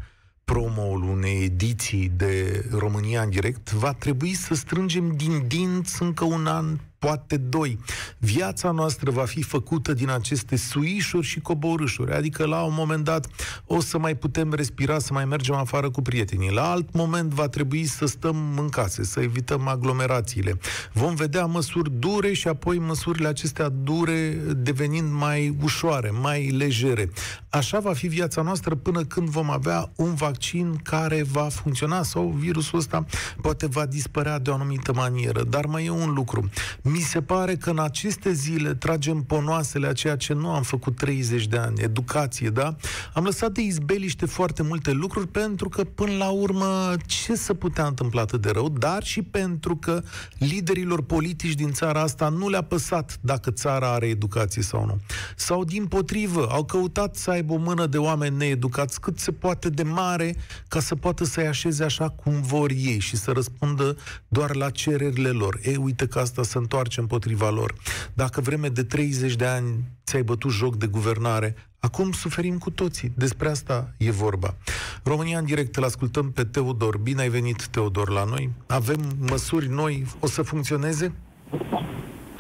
Speaker 2: promo-ul unei ediții de România în direct. Va trebui să strângem din dinți încă un an, poate doi. Viața noastră va fi făcută din aceste suișuri și coborâșuri. Adică la un moment dat o să mai putem respira, să mai mergem afară cu prietenii. La alt moment va trebui să stăm în case, să evităm aglomerațiile. Vom vedea măsuri dure și apoi măsurile acestea dure devenind mai ușoare, mai legere. Așa va fi viața noastră până când vom avea un vaccin care va funcționa sau virusul ăsta poate va dispărea de o anumită manieră. Dar mai e un lucru. Mi se pare că în aceste zile tragem ponoasele a ceea ce nu am făcut 30 de ani, educație, da? Am lăsat de izbeliște foarte multe lucruri pentru că, până la urmă, ce să putea întâmpla atât de rău, dar și pentru că liderilor politici din țara asta nu le-a păsat dacă țara are educație sau nu. Sau, din potrivă, au căutat să aibă o mână de oameni needucați cât se poate de mare ca să poată să-i așeze așa cum vor ei și să răspundă doar la cererile lor. Ei, uite că asta se întoarce împotriva lor. Dacă vreme de 30 de ani ți-ai bătut joc de guvernare, acum suferim cu toții. Despre asta e vorba. România în direct, îl ascultăm pe Teodor. Bine ai venit, Teodor, la noi. Avem măsuri noi, o să funcționeze?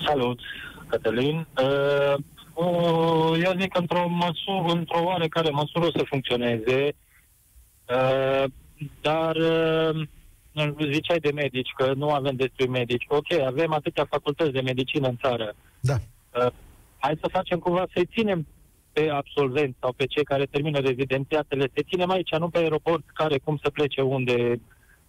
Speaker 8: Salut, Cătălin. Uh, uh, eu zic că într-o măsură, într-o oarecare măsură o să funcționeze. Uh, dar uh, ziceai de medici, că nu avem destui medici. Ok, avem atâtea facultăți de medicină în țară.
Speaker 2: Da.
Speaker 8: Uh, hai să facem cumva să-i ținem pe absolvenți sau pe cei care termină rezidențiatele, să ținem aici, nu pe aeroport, care cum să plece unde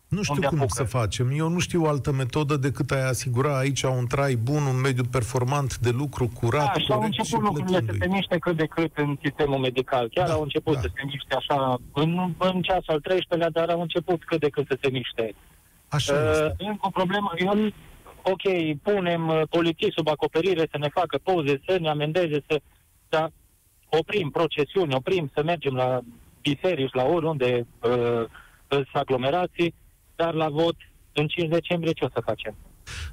Speaker 2: nu știu
Speaker 8: unde
Speaker 2: cum
Speaker 8: apucă.
Speaker 2: să facem. Eu nu știu altă metodă decât a asigura aici un trai bun, un mediu performant de lucru curat,
Speaker 8: Da, și au
Speaker 2: corect și
Speaker 8: început lucrurile să se
Speaker 2: plătindu-i.
Speaker 8: miște cât de cât în sistemul medical. Chiar
Speaker 2: Da,
Speaker 8: au început
Speaker 2: da.
Speaker 8: să se miște așa, în, în ceasul al 13-lea, dar au început cât de cât să se miște.
Speaker 2: Așa
Speaker 8: Uh,
Speaker 2: este.
Speaker 8: încă o problemă, eu, ok, punem uh, polițiști sub acoperire să ne facă poze, să ne amendeze, să, să oprim procesiuni, oprim să mergem la biserici, la oriunde uh, sunt aglomerații, dar la vot în 5 decembrie ce o să facem?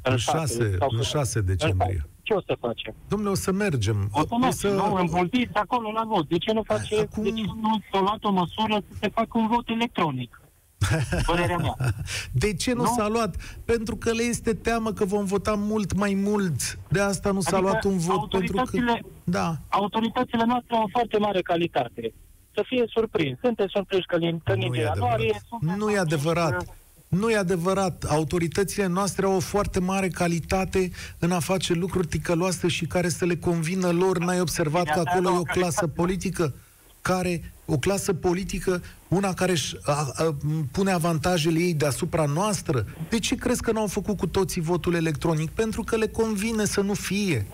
Speaker 2: În
Speaker 8: șase
Speaker 2: 6,
Speaker 8: sau
Speaker 2: în
Speaker 8: în
Speaker 2: 6 decembrie.
Speaker 8: Ce o să facem?
Speaker 2: Domnule, o să mergem.
Speaker 8: O să mergem, nu? Împultiți acolo la vot. De ce nu face,
Speaker 2: Acum-
Speaker 8: de ce nu s-a luat o măsură să se facă un vot electronic? Părerea mea.
Speaker 2: De ce nu,
Speaker 8: Nu?
Speaker 2: s-a luat? Pentru că le este teamă că vom vota mult mai mult. De asta nu s-a
Speaker 8: Adică
Speaker 2: luat un vot. Pentru că...
Speaker 8: autoritățile-
Speaker 2: Da.
Speaker 8: Autoritățile noastre au foarte mare calitate. Să fie surprins. Sunteți surprinși că din, că
Speaker 2: Nu
Speaker 8: din
Speaker 2: e
Speaker 8: ianuarie...
Speaker 2: adevărat.
Speaker 8: sunteți
Speaker 2: Nu e
Speaker 8: surprinși
Speaker 2: adevărat.
Speaker 8: că-
Speaker 2: Nu e adevărat. Autoritățile noastre au o foarte mare calitate în a face lucruri ticăloase și care să le convină lor. N-ai observat
Speaker 8: Bine,
Speaker 2: că
Speaker 8: asta
Speaker 2: acolo
Speaker 8: e
Speaker 2: e
Speaker 8: o
Speaker 2: o clasă
Speaker 8: calitate.
Speaker 2: politică care, o clasă politică, una care își a, a, pune avantajele ei deasupra noastră. De ce crezi că n-au făcut cu toții votul electronic? Pentru că le convine să nu fie.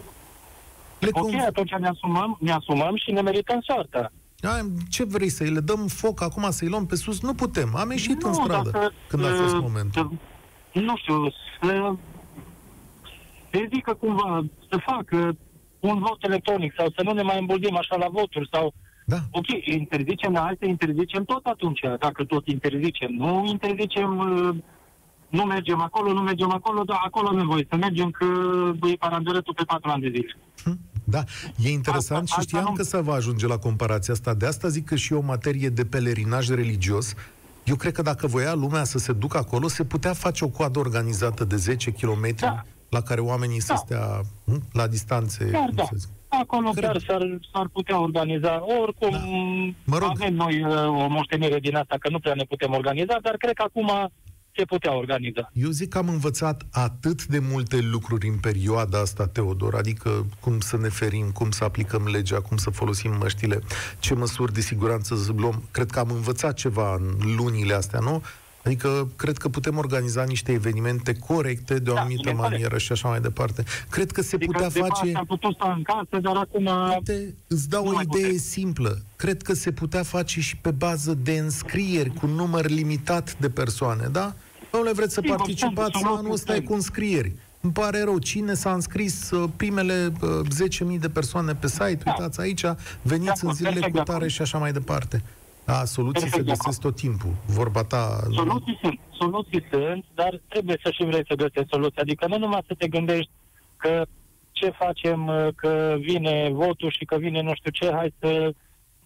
Speaker 2: Le
Speaker 8: Ok,
Speaker 2: conv-
Speaker 8: atunci ne asumăm, ne asumăm și ne merităm soarta.
Speaker 2: Ai, ce vrei să-i le dăm foc acum, să-i luăm pe sus? Nu putem. Am ieșit în
Speaker 8: Nu,
Speaker 2: stradă
Speaker 8: dacă,
Speaker 2: când a fost
Speaker 8: uh,
Speaker 2: momentul.
Speaker 8: Să, nu știu, să se zică cumva, să facă un vot electronic sau să nu ne mai îmbuldim așa la voturi sau
Speaker 2: Da.
Speaker 8: Ok, interzicem la alte, interzicem tot atunci, dacă tot interzicem. Nu interzicem, uh, nu mergem acolo, nu mergem acolo, dar acolo avem voie să mergem, că e parandărătul pe patru ani de zile.
Speaker 2: Da, e interesant
Speaker 8: Asta-
Speaker 2: și
Speaker 8: asta
Speaker 2: știam
Speaker 8: nu-
Speaker 2: că se va ajunge la comparația asta. De asta zic că și o materie de pelerinaj religios, eu cred că dacă voia lumea să se ducă acolo, se putea face o coadă organizată de 10 km
Speaker 8: Da.
Speaker 2: la care oamenii să
Speaker 8: Da.
Speaker 2: stea hm, la distanțe.
Speaker 8: Chiar
Speaker 2: cum
Speaker 8: da.
Speaker 2: să zic.
Speaker 8: Acolo
Speaker 2: Cred.
Speaker 8: chiar s-ar, s-ar putea organiza. Oricum,
Speaker 2: Da. Mă rog.
Speaker 8: avem noi uh, o moștenire din asta, că nu prea ne putem organiza, dar cred că acum se putea organiza.
Speaker 2: Eu zic că am învățat atât de multe lucruri în perioada asta, Teodor, adică cum să ne ferim, cum să aplicăm legea, cum să folosim măștile, ce măsuri de siguranță să luăm. Cred că am învățat ceva în lunile astea, nu? Adică cred că putem organiza niște evenimente corecte, de o
Speaker 8: Da,
Speaker 2: anumită
Speaker 8: bineînțeles.
Speaker 2: manieră și așa mai departe. Cred că se
Speaker 8: Adică
Speaker 2: putea
Speaker 8: de
Speaker 2: face...
Speaker 8: Am putut sta în casă, dar acum...
Speaker 2: Uite, îți dau
Speaker 8: Nu
Speaker 2: o
Speaker 8: mai
Speaker 2: idee
Speaker 8: putem.
Speaker 2: simplă. Cred că se putea face și pe bază de înscrieri cu număr limitat de persoane, da? Domnule, vreți să
Speaker 8: Sigur,
Speaker 2: participați
Speaker 8: sunt
Speaker 2: anul ăsta e
Speaker 8: soluții.
Speaker 2: cu înscrieri. Îmi pare rău. Cine s-a înscris uh, primele uh, 10.000 de persoane pe site,
Speaker 8: Da.
Speaker 2: uitați aici, veniți
Speaker 8: De
Speaker 2: în
Speaker 8: acord,
Speaker 2: zilele
Speaker 8: perfect
Speaker 2: cu
Speaker 8: de
Speaker 2: tare
Speaker 8: acord.
Speaker 2: și așa mai departe. Da, soluții
Speaker 8: Perfect
Speaker 2: se
Speaker 8: de
Speaker 2: găsesc tot timpul. Vorba ta... nu-
Speaker 8: Soluții sunt, soluții sunt, dar trebuie să și vrei să găsești soluții. Adică nu numai să te gândești că ce facem, uh, că vine votul și că vine nu știu ce, hai să...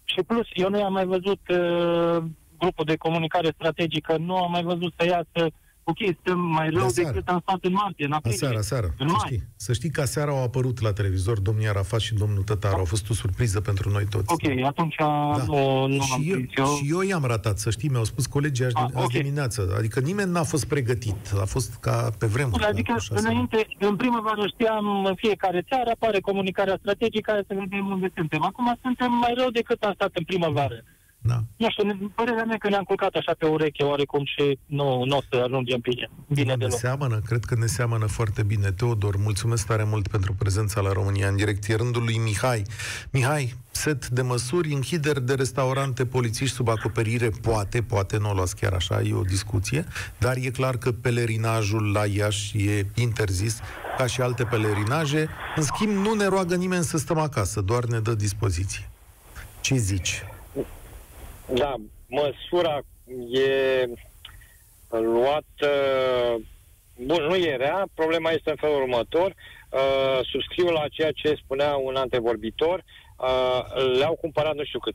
Speaker 8: Și plus, eu nu am mai văzut uh, grupul de comunicare strategică, nu am mai văzut să iasă, ok, stăm mai rău
Speaker 2: De aseară.
Speaker 8: decât am stat în martie, în aprilie.
Speaker 2: Aseară, aseară.
Speaker 8: În
Speaker 2: Să
Speaker 8: mai.
Speaker 2: știi, să știi că aseară au apărut la televizor domnii Arafat și domnul Tătaru. Au fost o surpriză pentru noi toți.
Speaker 8: Ok, atunci nu, nu am
Speaker 2: și, eu,
Speaker 8: prins eu.
Speaker 2: și eu i-am ratat, să știi, mi-au spus colegii azi,
Speaker 8: Ah,
Speaker 2: azi
Speaker 8: ok.
Speaker 2: dimineață. Adică nimeni n-a fost pregătit. A fost ca pe vremuri.
Speaker 8: Adică,
Speaker 2: cu șase ani.
Speaker 8: înainte, în primăvară știam în fiecare țară, apare comunicarea strategică, hai să vedem unde suntem. Acum suntem mai rău decât am stat în primăvară.
Speaker 2: Da.
Speaker 8: Nu știu, ne- părerea mea că ne-am culcat așa pe ureche oarecum și nu, nu o să ajungem bine, bine
Speaker 2: ne
Speaker 8: deloc.
Speaker 2: seamănă, cred că ne seamănă foarte bine. Teodor, mulțumesc tare mult pentru prezența la România în direct. E rândul lui Mihai. Mihai, set de măsuri, închideri de restaurante, polițiști sub acoperire, poate, poate nu o luați chiar așa, e o discuție, dar e clar că pelerinajul la Iași e interzis, ca și alte pelerinaje. În schimb, nu ne roagă nimeni să stăm acasă, doar ne dă dispoziție. Ce zici?
Speaker 9: Da, măsura e luată... Bun, nu e rea, problema este în felul următor. Uh, subscriu la ceea ce spunea un antevorbitor. Uh, le-au cumpărat, nu știu cât,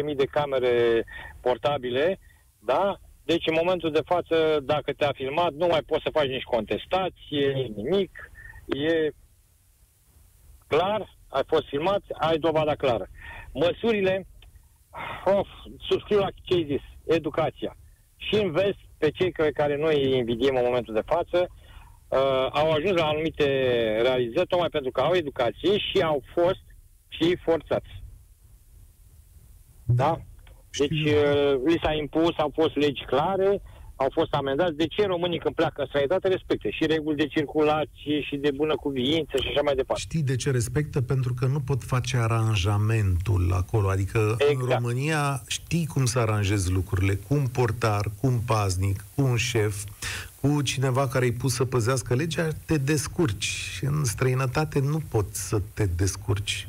Speaker 9: 5-10 mii de camere portabile, da? Deci, în momentul de față, dacă te-a filmat, nu mai poți să faci nici contestație, nimic. E clar, ai fost filmat, ai dovada clară. Măsurile of, subscriu la ce ai zis, educația. Și în vest, pe cei care, care noi îi invidiem în momentul de față, uh, au ajuns la anumite realizări tocmai pentru că au educație și au fost și forțați. Da? Deci uh, li s-a impus, au fost legi clare, au fost amendați. De ce românii când pleacă în străinătate respectă și reguli de circulație și de bună cuviință și așa mai departe?
Speaker 2: Știi de ce respectă? Pentru că nu pot face aranjamentul acolo. Adică exact. în România știi cum să aranjezi lucrurile, cu un portar, cu un paznic, cu un șef, cu cineva care îi pus să păzească legea, te descurci. În străinătate nu poți să te descurci.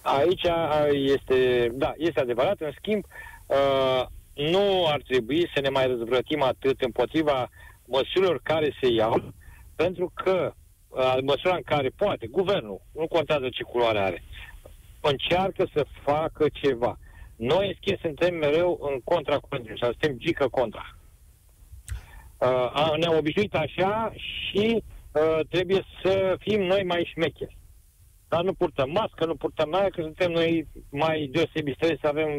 Speaker 9: Aici este, da, este adevărat. În schimb, uh, nu ar trebui să ne mai răzvrătim atât împotriva măsurilor care se iau, pentru că uh, măsura în care poate, guvernul, nu contează ce culoare are, încearcă să facă ceva. Noi, în schimb, suntem mereu în contra curentului, sau suntem gică contra. Uh, ne-am obișnuit așa și uh, trebuie să fim noi mai șmecheri. Dar nu purtăm mască, nu purtăm aia, că suntem noi mai deosebiți. Trebuie să avem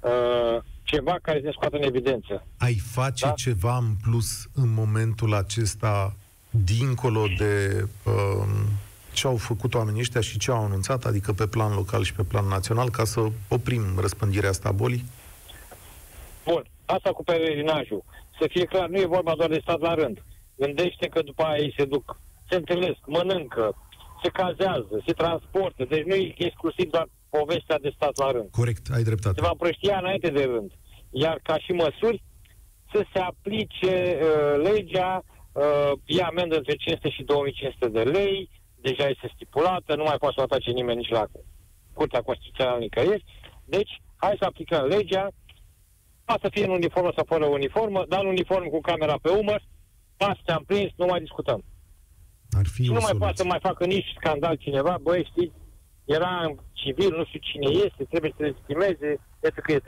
Speaker 9: uh, ceva care să ne scoată în evidență.
Speaker 2: Ai face da? ceva în plus în momentul acesta, dincolo de uh, ce au făcut oamenii ăștia și ce au anunțat, adică pe plan local și pe plan național, ca să oprim răspândirea asta a bolii?
Speaker 9: Bun, asta cu pelerinajul. Să fie clar, nu e vorba doar de stat la rând. Gândește că după aia ei se duc, se întâlnesc, mănâncă, se cazează, se transportă. Deci nu e exclusiv doar povestea de stat la rând.
Speaker 2: Corect, ai dreptate.
Speaker 9: Se va prăștia înainte de rând. Iar ca și măsuri, să se aplice uh, legea, uh, e amendă între 500 și 2500 de lei, deja este stipulată, nu mai poate să o atace nimeni nici la Curtea Constituțională nicăieri. Deci, hai să aplicăm legea, poate să fie în uniformă sau fără uniformă, dar în uniformă cu camera pe umăr, pas te-am prins, nu mai discutăm.
Speaker 2: Ar fi
Speaker 9: și
Speaker 2: nu
Speaker 9: mai poate să mai facă nici scandal cineva, băi, știți, era civil, nu știu cine este, trebuie să se exprimeze, etc. etc.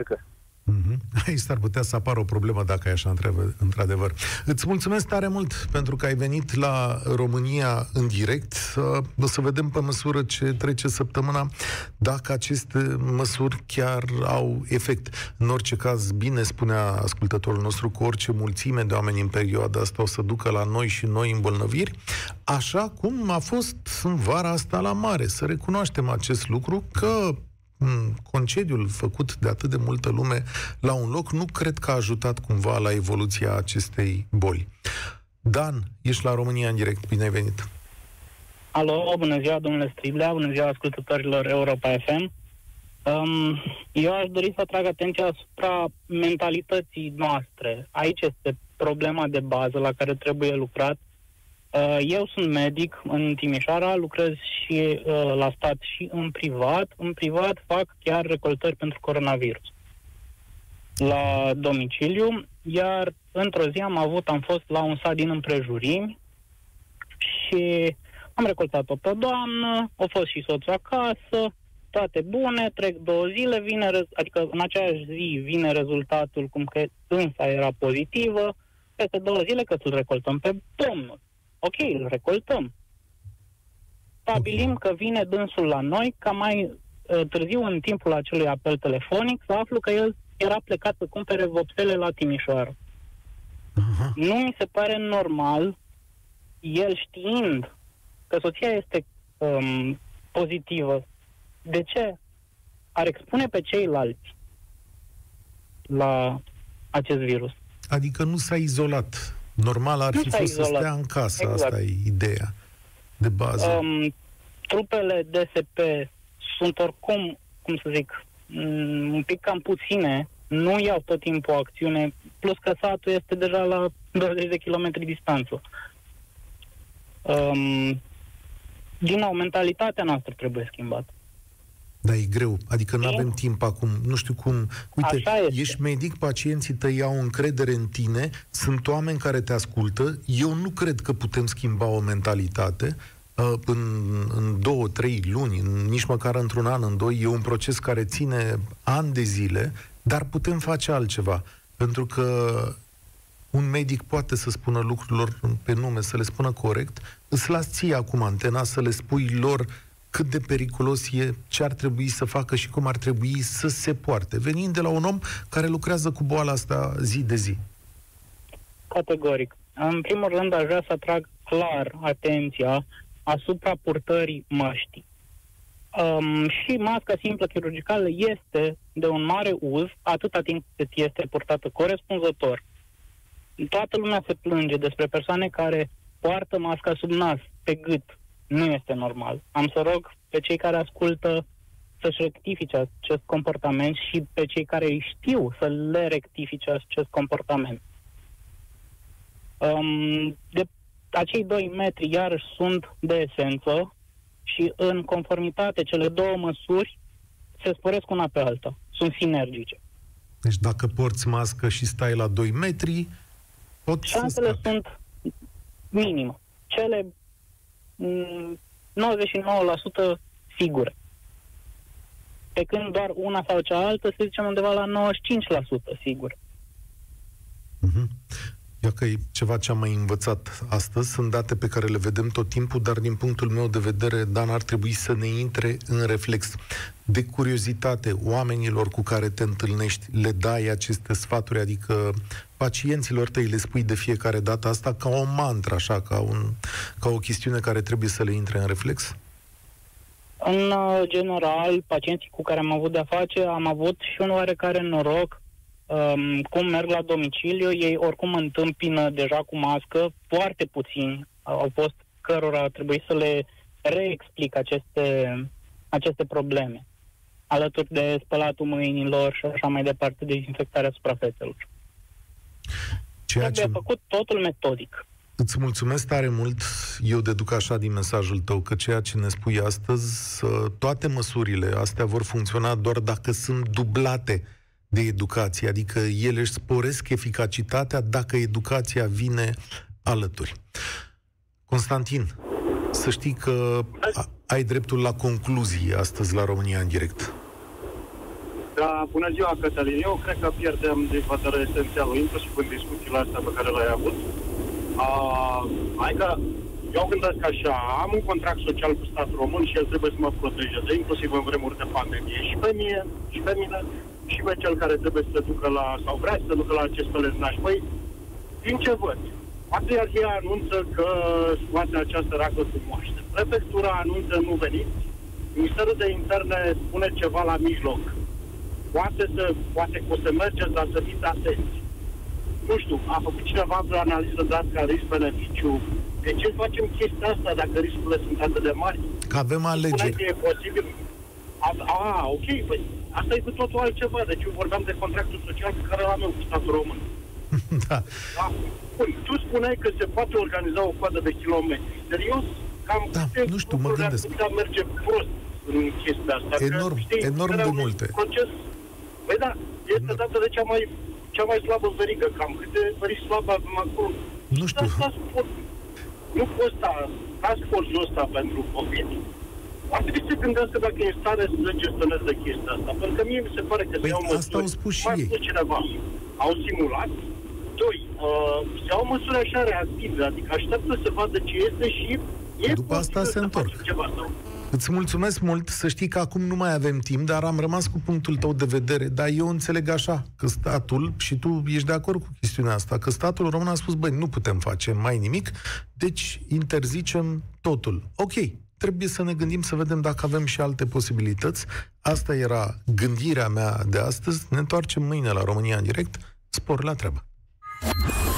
Speaker 2: Mm-hmm. Aici s-ar putea să apară o problemă dacă e așa într-adevăr. Îți mulțumesc tare mult pentru că ai venit la România în direct. O să vedem pe măsură ce trece săptămâna dacă aceste măsuri chiar au efect. În orice caz, bine spunea ascultătorul nostru, cu orice mulțime de oameni în perioada asta o să ducă la noi și noi îmbolnăviri, așa cum a fost în vara asta la mare. Să recunoaștem acest lucru că concediul făcut de atât de multă lume la un loc nu cred că a ajutat cumva la evoluția acestei boli. Dan, ești la România în direct. Bine ai venit!
Speaker 10: Alo, bună ziua, domnule Striblea, bună ziua ascultătorilor Europa FM. Um, eu aș dori să atrag atenția asupra mentalității noastre. Aici este problema de bază la care trebuie lucrat Uh, eu sunt medic în Timișoara, lucrez și uh, la stat și în privat. În privat fac chiar recoltări pentru coronavirus la domiciliu, iar într-o zi am avut, am fost la un sat din împrejurimi și am recoltat-o pe doamnă, a fost și soțul acasă, toate bune, trec două zile, vine, adică în aceeași zi vine rezultatul cum că însa era pozitivă, peste două zile că îl recoltăm pe domnul ok, îl recoltăm. Stabilim că vine dânsul la noi, ca mai uh, târziu în timpul acelui apel telefonic să aflu că el era plecat să cumpere vopsele la Timișoara. Uh-huh. Nu mi se pare normal, el știind că soția este um, pozitivă, de ce ar expune pe ceilalți la acest virus?
Speaker 2: Adică nu s-a izolat. Normal ar nu fi fost izolat. să stea în casă, exact. asta e ideea de bază. Um,
Speaker 10: trupele DSP sunt oricum, cum să zic, mm, un pic cam puține, nu iau tot timpul o acțiune, plus că satul este deja la 20 de kilometri distanță. Um, din nou, mentalitatea noastră trebuie schimbată.
Speaker 2: Da, e greu. Adică nu avem timp acum. Nu știu cum. Uite, ești medic, pacienții tăi au încredere în tine, sunt oameni care te ascultă. Eu nu cred că putem schimba o mentalitate uh, în, în două, trei luni, în, nici măcar într-un an, în doi. E un proces care ține ani de zile, dar putem face altceva. Pentru că un medic poate să spună lucrurilor pe nume, să le spună corect. Îți las ție acum antena să le spui lor cât de periculos e, ce ar trebui să facă și cum ar trebui să se poarte, venind de la un om care lucrează cu boala asta zi de zi?
Speaker 10: Categoric. În primul rând, aș vrea să atrag clar atenția asupra purtării măștii. Um, și masca simplă chirurgicală este de un mare uz atâta timp cât este purtată corespunzător. Toată lumea se plânge despre persoane care poartă masca sub nas, pe gât. Nu este normal. Am să rog pe cei care ascultă să-și rectifice acest comportament și pe cei care știu să le rectifice acest comportament. Um, de acei 2 metri iarăși sunt de esență și în conformitate cele două măsuri se sporesc una pe alta. Sunt sinergice.
Speaker 2: Deci dacă porți mască și stai la 2 metri, pot
Speaker 10: Șansele
Speaker 2: să scape.
Speaker 10: sunt minime. Cele mm, 99% sigure. Pe când doar una sau cealaltă, să zicem undeva la 95% sigur.
Speaker 2: Mhm. Ia că e ceva ce am mai învățat astăzi, sunt date pe care le vedem tot timpul, dar din punctul meu de vedere, Dan, ar trebui să ne intre în reflex. De curiozitate, oamenilor cu care te întâlnești, le dai aceste sfaturi, adică pacienților tăi le spui de fiecare dată asta ca o mantră, așa, ca, un, ca o chestiune care trebuie să le intre în reflex?
Speaker 10: În uh, general, pacienții cu care am avut de-a face, am avut și un oarecare noroc um, cum merg la domiciliu, ei oricum întâmpină deja cu mască, foarte puțini au fost cărora a trebuit să le reexplic aceste, aceste probleme, alături de spălatul mâinilor și așa mai departe, dezinfectarea suprafețelor.
Speaker 2: Ceea
Speaker 10: Trebuie
Speaker 2: ce...
Speaker 10: făcut totul metodic.
Speaker 2: Îți mulțumesc tare mult, eu deduc așa din mesajul tău, că ceea ce ne spui astăzi, uh, toate măsurile astea vor funcționa doar dacă sunt dublate de educație, adică ele își sporesc eficacitatea dacă educația vine alături. Constantin, să știi că a- ai dreptul la concluzii astăzi la România în direct.
Speaker 11: Da, bună ziua, Cătălin. Eu cred că pierdem din vedere esențialul, inclusiv în discuțiile astea pe care le-ai avut. Uh, adică, eu gândesc așa, am un contract social cu statul român și el trebuie să mă protejeze, inclusiv în vremuri de pandemie, și pe mie, și pe mine, și pe cel care trebuie să se ducă la, sau vrea să se ducă la acest peleznaș. Păi, din ce văd? Patriarhia anunță că situația aceasta racă cunoaște. Prefectura anunță nu veniți. Ministerul de Interne spune ceva la mijloc. Poate să, poate că o să mergeți, dar să fiți atenți. Nu știu, a făcut cineva vreo analiză dat ca risc-beneficiu. De ce facem chestia asta dacă riscurile sunt atât de mari?
Speaker 2: Că avem
Speaker 11: Spune
Speaker 2: alegeri.
Speaker 11: că e posibil. A, a, ok, păi asta e cu totul altceva. Deci eu vorbeam de contractul social pe care l-am eu cu statul român.
Speaker 2: da.
Speaker 11: Da? Bun, tu spuneai că se poate organiza o coadă de kilometri. Serios? Cam
Speaker 2: Da,
Speaker 11: câte
Speaker 2: nu știu, mă
Speaker 11: lucruri ar
Speaker 2: gândesc.
Speaker 11: putea merge prost în chestia asta. Că,
Speaker 2: Enorm,
Speaker 11: știi,
Speaker 2: enorm
Speaker 11: era
Speaker 2: de
Speaker 11: un
Speaker 2: multe.
Speaker 11: Proces. Păi da, este dată de cea mai, cea mai slabă verigă. Cam câte verici slabe avem acolo.
Speaker 2: Nu știu.
Speaker 11: Asta sport. Nu cu ăsta, task force-ul ăsta pentru COVID. Ar trebui să gândească dacă e în stare să gestioneze chestia asta. Pentru că mie mi se pare că
Speaker 2: Păi
Speaker 11: se iau
Speaker 2: asta
Speaker 11: măsuri.
Speaker 2: au spus și
Speaker 11: Mai
Speaker 2: ei.
Speaker 11: spus cineva. Au simulat. Doi, uh, se iau măsuri așa reactive, adică așteaptă să vadă ce este și e
Speaker 2: După asta
Speaker 11: posibil
Speaker 2: se
Speaker 11: să
Speaker 2: întorc.
Speaker 11: facem Ceva sau
Speaker 2: Îți mulțumesc mult, să știi că acum nu mai avem timp, dar am rămas cu punctul tău de vedere, dar eu înțeleg așa, că statul, și tu ești de acord cu chestiunea asta, că statul român a spus, băi, nu putem face mai nimic, deci interzicem totul. Ok, trebuie să ne gândim să vedem dacă avem și alte posibilități. Asta era gândirea mea de astăzi. Ne întoarcem mâine la România în direct. Spor la treabă!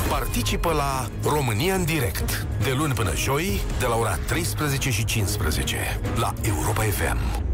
Speaker 1: Participă la România în direct de luni până joi de la ora 13 și 15 la Europa FM.